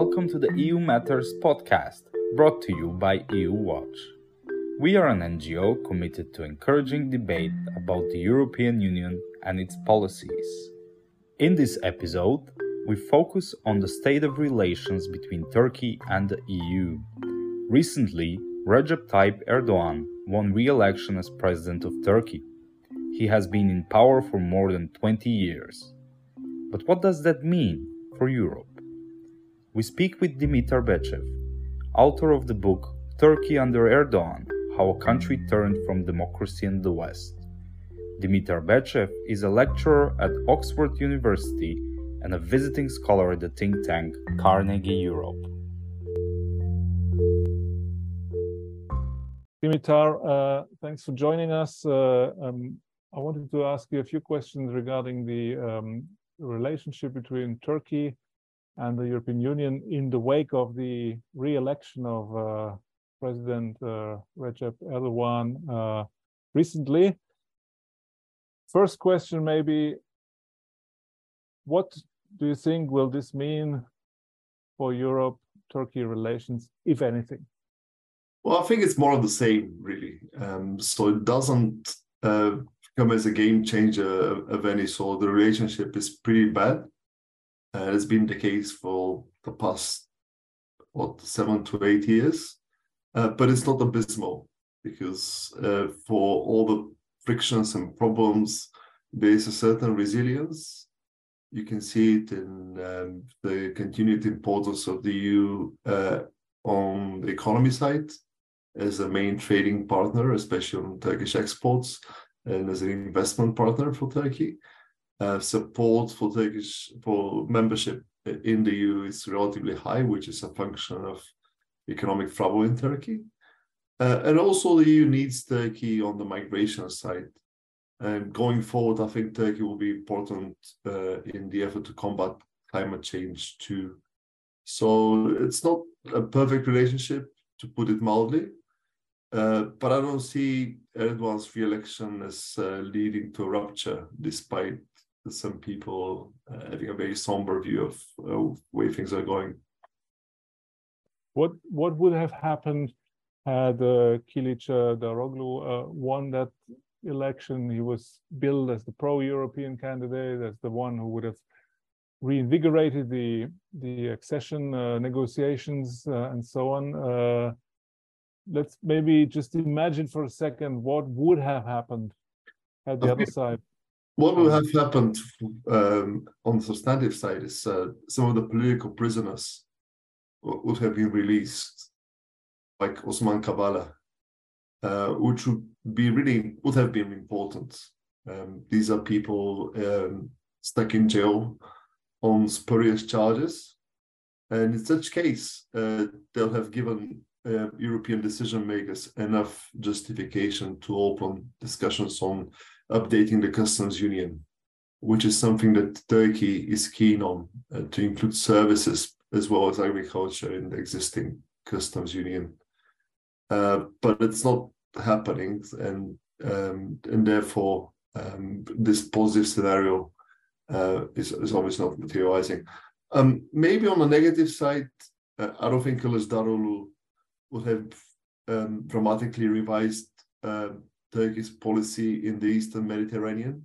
Welcome to the EU Matters podcast, brought to you by EU Watch. We are an NGO committed to encouraging debate about the European Union and its policies. In this episode, we focus on the state of relations between Turkey and the EU. Recently, Recep Tayyip Erdogan won re election as president of Turkey. He has been in power for more than 20 years. But what does that mean for Europe? We speak with Dimitar Bechev, author of the book Turkey under Erdogan How a Country Turned from Democracy in the West. Dimitar Bechev is a lecturer at Oxford University and a visiting scholar at the think tank Carnegie Europe. Dimitar, uh, thanks for joining us. Uh, um, I wanted to ask you a few questions regarding the um, relationship between Turkey and the European Union in the wake of the re-election of uh, President uh, Recep Erdogan uh, recently. First question, maybe, what do you think will this mean for Europe-Turkey relations, if anything? Well, I think it's more of the same, really. Um, so it doesn't uh, come as a game changer of any sort. The relationship is pretty bad. Uh, it's been the case for the past, what, seven to eight years. Uh, but it's not abysmal because uh, for all the frictions and problems, there is a certain resilience. You can see it in um, the continued importance of the EU uh, on the economy side as a main trading partner, especially on Turkish exports, and as an investment partner for Turkey. Uh, support for Turkish for membership in the EU is relatively high, which is a function of economic trouble in Turkey. Uh, and also, the EU needs Turkey on the migration side. And going forward, I think Turkey will be important uh, in the effort to combat climate change too. So it's not a perfect relationship, to put it mildly, uh, but I don't see Erdogan's re-election as uh, leading to a rupture, despite some people uh, having a very somber view of uh, way things are going. What what would have happened had uh, Kilic uh, Daroglu uh, won that election? He was billed as the pro-European candidate, as the one who would have reinvigorated the the accession uh, negotiations uh, and so on. Uh, let's maybe just imagine for a second what would have happened at the other side. What would have happened um, on the substantive side is uh, some of the political prisoners would have been released, like Osman Kavala, uh, which would be really would have been important. Um, these are people um, stuck in jail on spurious charges, and in such case, uh, they'll have given uh, European decision makers enough justification to open discussions on updating the customs union, which is something that Turkey is keen on uh, to include services as well as agriculture in the existing customs union. Uh, but it's not happening, and um, and therefore um, this positive scenario uh, is, is obviously not materializing. Um, maybe on the negative side, uh, I don't think Kılıçdaroğlu would have um, dramatically revised uh, Turkey's policy in the Eastern Mediterranean,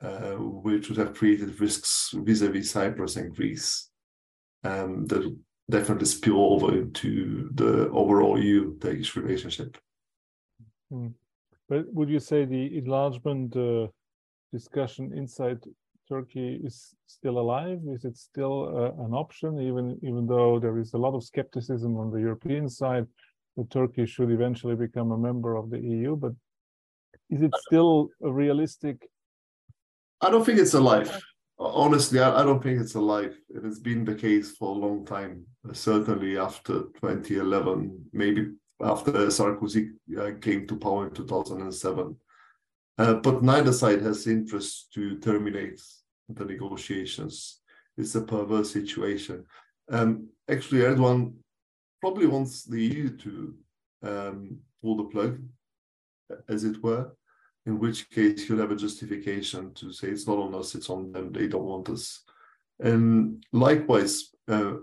uh, which would have created risks vis-a-vis Cyprus and Greece um, that definitely spill over into the overall EU-Turkish relationship. Hmm. But would you say the enlargement uh, discussion inside Turkey is still alive? Is it still uh, an option, even even though there is a lot of skepticism on the European side that Turkey should eventually become a member of the EU? But is it still a realistic? I don't think it's alive. Honestly, I, don't think it's alive. It has been the case for a long time. Certainly after 2011, maybe after Sarkozy uh, came to power in 2007. Uh, but neither side has interest to terminate the negotiations. It's a perverse situation. Um, actually, Erdogan probably wants the EU to um, pull the plug, as it were, in which case he'll have a justification to say it's not on us, it's on them, they don't want us. And likewise, uh,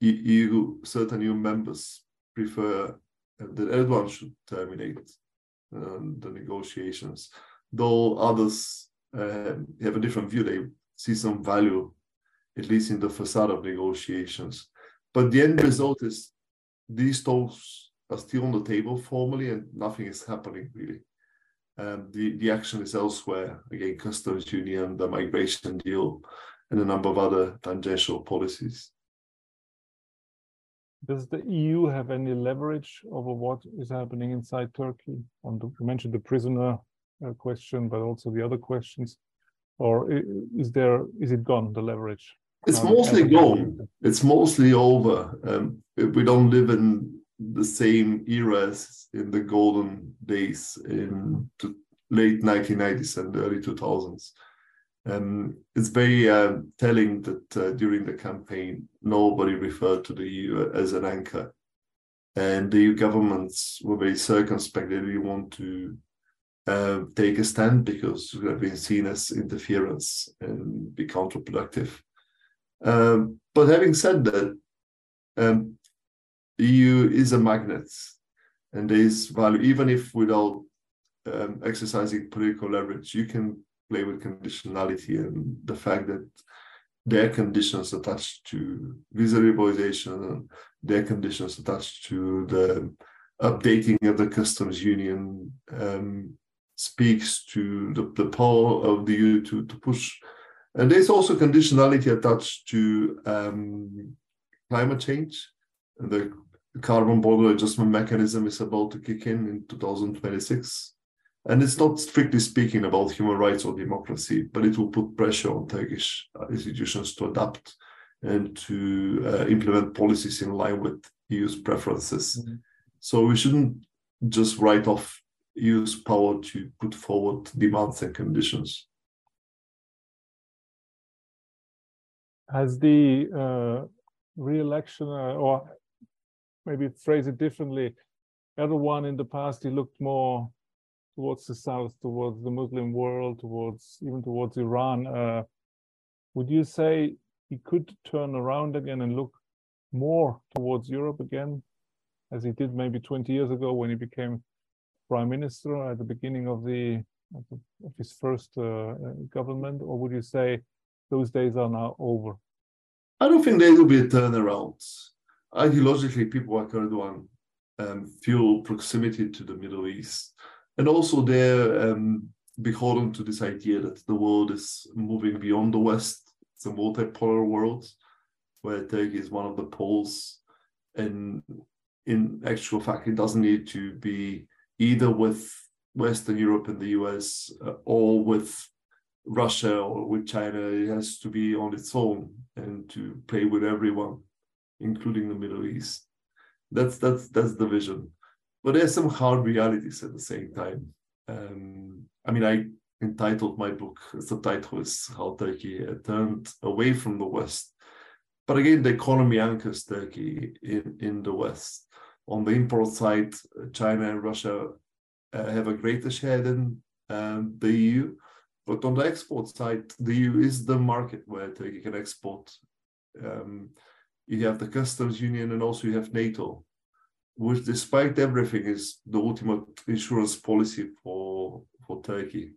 EU, certain EU members prefer that Erdogan should terminate um, the negotiations, though others uh, have a different view. They see some value, at least in the facade of negotiations. But the end result is these talks are still on the table formally, and nothing is happening really. Um, the, the action is elsewhere, again, customs union, the migration deal, and a number of other tangential policies. Does the EU have any leverage over what is happening inside Turkey? On the, you mentioned the prisoner uh, question, but also the other questions. Or is there is it gone the leverage? It's mostly gone. It's mostly over. Um, we don't live in the same era as in the golden days in the late 1990s and early 2000s. Um, it's very uh, telling that uh, during the campaign, nobody referred to the EU as an anchor. And the EU governments were very circumspect. They didn't want to uh, take a stand because it would have been seen as interference and be counterproductive. Um, but having said that, um, EU is a magnet and there is value, even if without um, exercising political leverage, you can play with conditionality and the fact that their conditions attached to visa liberalization and their conditions attached to the updating of the customs union um, speaks to the, the power of the EU to, to push. And there's also conditionality attached to um, climate change. The carbon border adjustment mechanism is about to kick in in 2026. And it's not strictly speaking about human rights or democracy, but it will put pressure on Turkish uh, institutions to adapt and to uh, implement policies in line with EU's preferences. Mm-hmm. So we shouldn't just write off EU's power to put forward demands and conditions. Has the uh, re-election, uh, or maybe phrase it differently, Erdogan in the past he looked more towards the south, towards the Muslim world, towards even towards Iran. Uh, would you say he could turn around again and look more towards Europe again, as he did maybe 20 years ago when he became prime minister at the beginning of the of, his first uh government, or would you say those days are now over? I don't think there will be a turnaround. Ideologically, people like Erdogan um, feel proximity to the Middle East and also they're um, beholden to this idea that the world is moving beyond the West. It's a multipolar world where Turkey is one of the poles, and in actual fact, it doesn't need to be either with Western Europe and the US uh, or with Russia or with China. It has to be on its own and to play with everyone, including the Middle East. That's that's that's the vision but there's some hard realities at the same time. Um, I mean, I entitled my book, the title is How Turkey Turned Away from the West. But again, the economy anchors Turkey in, in the West. On the import side, China and Russia uh, have a greater share than um, the EU. But on the export side, the EU is the market where Turkey can export. Um, you have the customs union and also you have NATO which despite everything is the ultimate insurance policy for for Turkey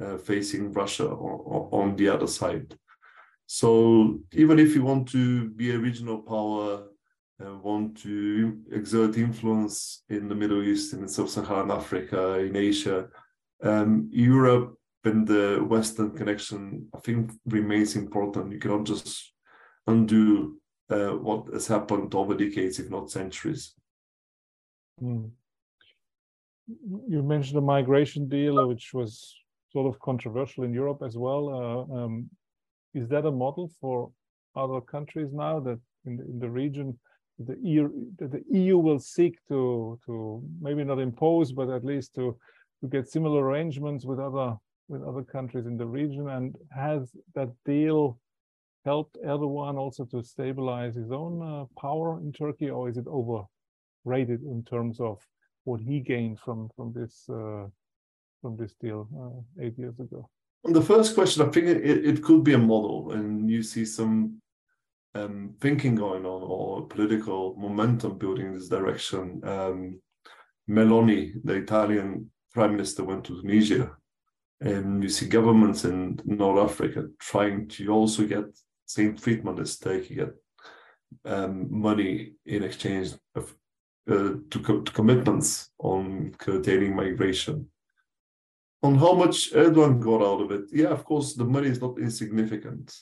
uh, facing Russia on, on the other side. So even if you want to be a regional power, uh, want to exert influence in the Middle East, in sub-Saharan Africa, in Asia, um, Europe and the Western connection, I think, remains important. You cannot just undo uh, what has happened over decades, if not centuries. Mm. You mentioned the migration deal, which was sort of controversial in Europe as well. Uh, um, is that a model for other countries now that in the, in the region the EU, the EU will seek to to maybe not impose, but at least to to get similar arrangements with other with other countries in the region? And has that deal helped Erdogan also to stabilize his own uh, power in Turkey, or is it overrated in terms of what he gained from from this uh, from this deal uh, eight years ago? On the first question, I think it, it could be a model, and you see some um, thinking going on or political momentum building in this direction. Um, Meloni, the Italian prime minister, went to Tunisia, and you see governments in North Africa trying to also get same treatment as Turkey, get um, money in exchange of uh, to, co- to commitments on curtailing migration. On how much Erdogan got out of it, yeah, of course, the money is not insignificant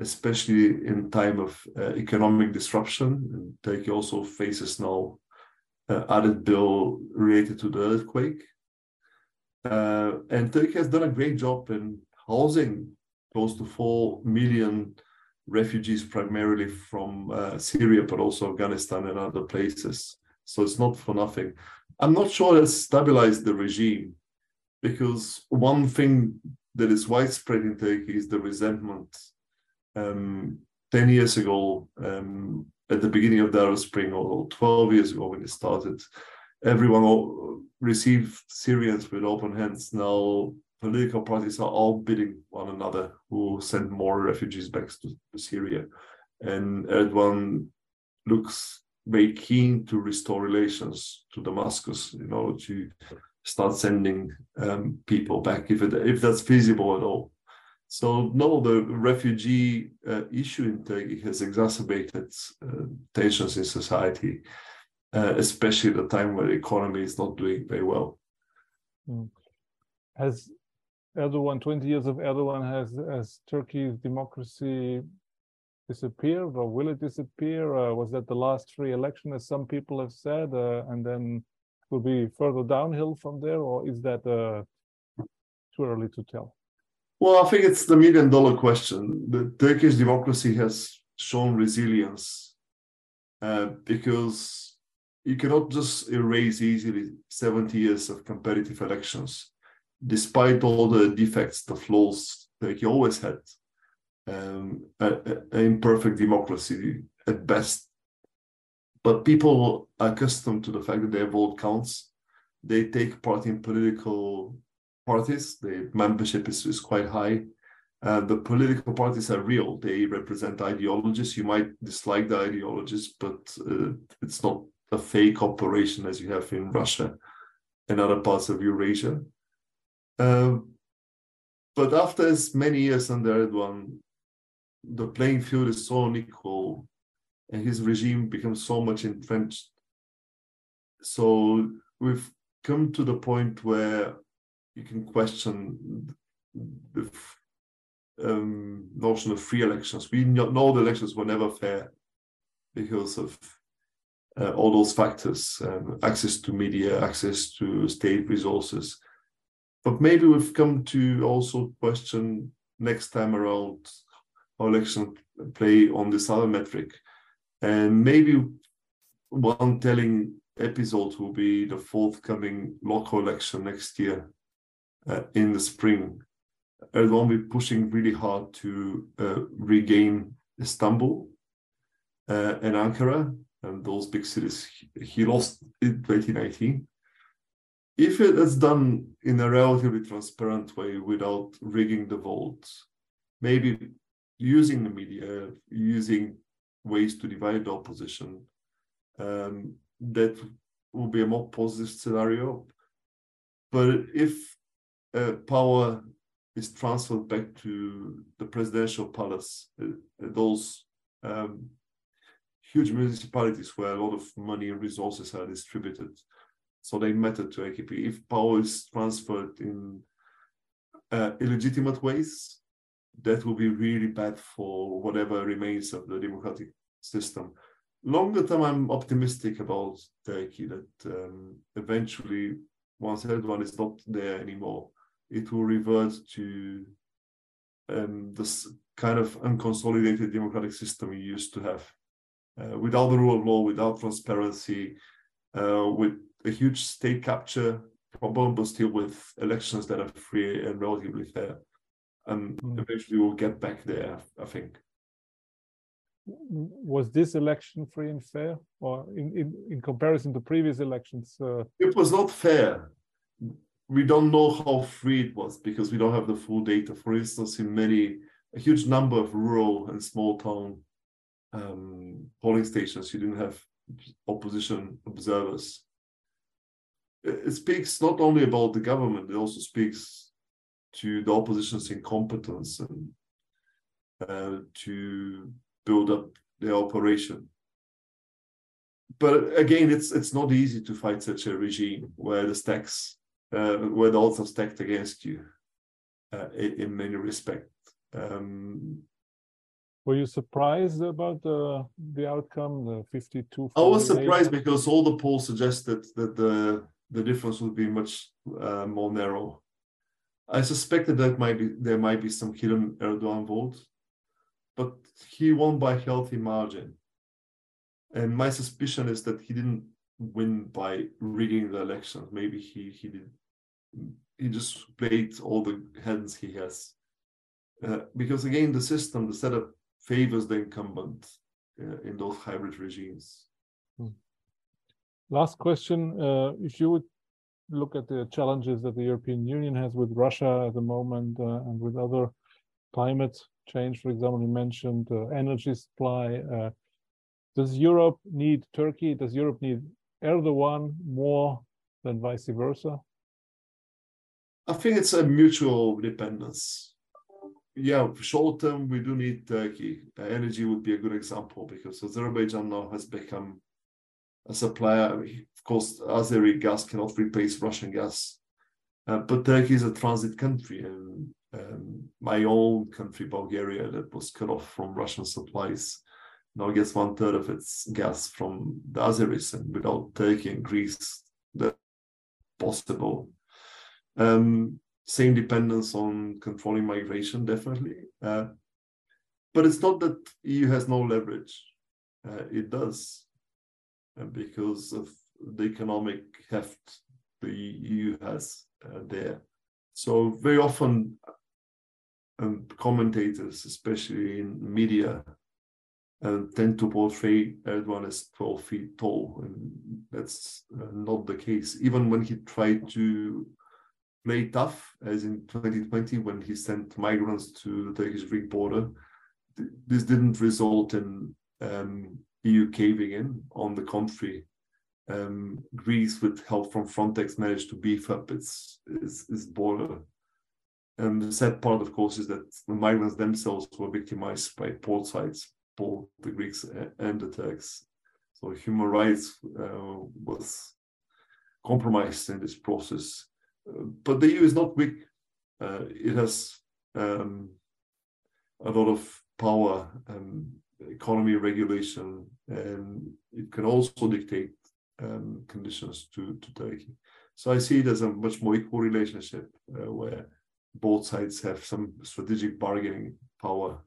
especially in time of uh, economic disruption. And Turkey also faces now uh, added bill related to the earthquake. Uh, and Turkey has done a great job in housing close to 4 million refugees, primarily from uh, Syria, but also Afghanistan and other places. So it's not for nothing. I'm not sure it's stabilized the regime because one thing that is widespread in Turkey is the resentment um, 10 years ago, um, at the beginning of the Arab Spring, or 12 years ago when it started, everyone received Syrians with open hands. Now, political parties are all bidding one another who send more refugees back to, Syria. And Erdogan looks very keen to restore relations to Damascus in order to start sending um, people back if it, if that's feasible at all. So no, the refugee uh, issue in Turkey has exacerbated uh, tensions in society, uh, especially at a time where the economy is not doing very well. Mm. Has Erdogan, 20 years of Erdogan, has, has Turkey's democracy disappeared or will it disappear? Uh, was that the last free election, as some people have said, uh, and then will be further downhill from there, or is that uh, too early to tell? Well, I think it's the million dollar question. The Turkish democracy has shown resilience uh, because you cannot just erase easily 70 years of competitive elections, despite all the defects, the flaws Turkey always had. Um, an imperfect democracy at best. But people are accustomed to the fact that their vote counts. They take part in political parties. The membership is, is quite high. Uh, the political parties are real. They represent ideologies. You might dislike the ideologies, but uh, it's not a fake operation as you have in Russia and other parts of Eurasia. Uh, but after as many years under Erdogan, the playing field is so unequal and his regime becomes so much entrenched. So we've come to the point where you can question the um, notion of free elections. We know the elections were never fair because of uh, all those factors um, access to media, access to state resources. But maybe we've come to also question next time around how elections play on this other metric. And maybe one telling episode will be the forthcoming local election next year uh, in the spring, Erdogan will be pushing really hard to uh, regain Istanbul uh, and Ankara and those big cities he lost in 2019. If it is done in a relatively transparent way without rigging the votes, maybe using the media, using ways to divide the opposition, um, that will be a more positive scenario. But if uh, power is transferred back to the presidential palace, uh, those um, huge municipalities where a lot of money and resources are distributed. So they matter to AKP. If power is transferred in uh, illegitimate ways, that will be really bad for whatever remains of the democratic system. Longer term, I'm optimistic about Turkey that um, eventually, once Erdogan is not there anymore, it will revert to um, this kind of unconsolidated democratic system we used to have, uh, without the rule of law, without transparency, uh, with a huge state capture problem, but still with elections that are free and relatively fair. And mm. eventually we'll get back there, I think. Was this election free and fair, or in, in, in comparison to previous elections? Uh... It was not fair we don't know how free it was because we don't have the full data. For instance, in many, a huge number of rural and small town um, polling stations. You didn't have opposition observers. It, speaks not only about the government; it also speaks to the opposition's incompetence and uh, to build up their operation. But again, it's it's not easy to fight such a regime where the stacks, uh, where the odds are stacked against you, uh, in, in, many respects. Um, were you surprised about the the outcome, the 52? I was surprised because all the polls suggested that the the difference would be much uh, more narrow. I suspected that might be there might be some hidden Erdogan vote, but he won by healthy margin. And my suspicion is that he didn't win by rigging the elections. Maybe he he did he just played all the hands he has. Uh, because again, the system, the setup favors the incumbent uh, in those hybrid regimes. Hmm. Last question: uh, If you would look at the challenges that the European Union has with Russia at the moment uh, and with other climate change, for example, you mentioned uh, energy supply. Uh, does Europe need Turkey? Does Europe need Erdogan more than vice versa? I think it's a mutual dependence. Yeah, short term, we do need Turkey. Uh, energy would be a good example because Azerbaijan now has become a supplier. Of course, Azeri gas cannot replace Russian gas, uh, but Turkey is a transit country, and um, my own country, Bulgaria, that was cut off from Russian supplies, now gets one third of its gas from the Azeris, and without Turkey and Greece, that's possible. Um, same dependence on controlling migration, definitely. Uh, but it's not that EU has no leverage. Uh, it does, uh, because of the economic heft the EU has uh, there. So very often um, commentators, especially in media, uh, tend to portray Erdogan as 12 feet tall, and that's uh, not the case. Even when he tried to tough, as in 2020 when he sent migrants to the Turkish-Greek border, this didn't result in um, EU caving in. On the contrary, um, Greece, with help from Frontex, managed to beef up its its, its border and the sad part, of course, is that the migrants themselves were victimized by both sides, both the Greeks and the Turks. So human rights uh, was compromised in this process. But the EU is not weak. Uh, it has um, a lot of power, and economy regulation, and it can also dictate um, conditions to, to Turkey. So I see it as a much more equal relationship uh, where both sides have some strategic bargaining power,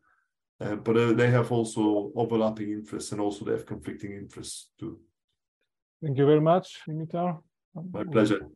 uh, but uh, they have also overlapping interests and also they have conflicting interests too. Thank you very much, Dimitar. My pleasure.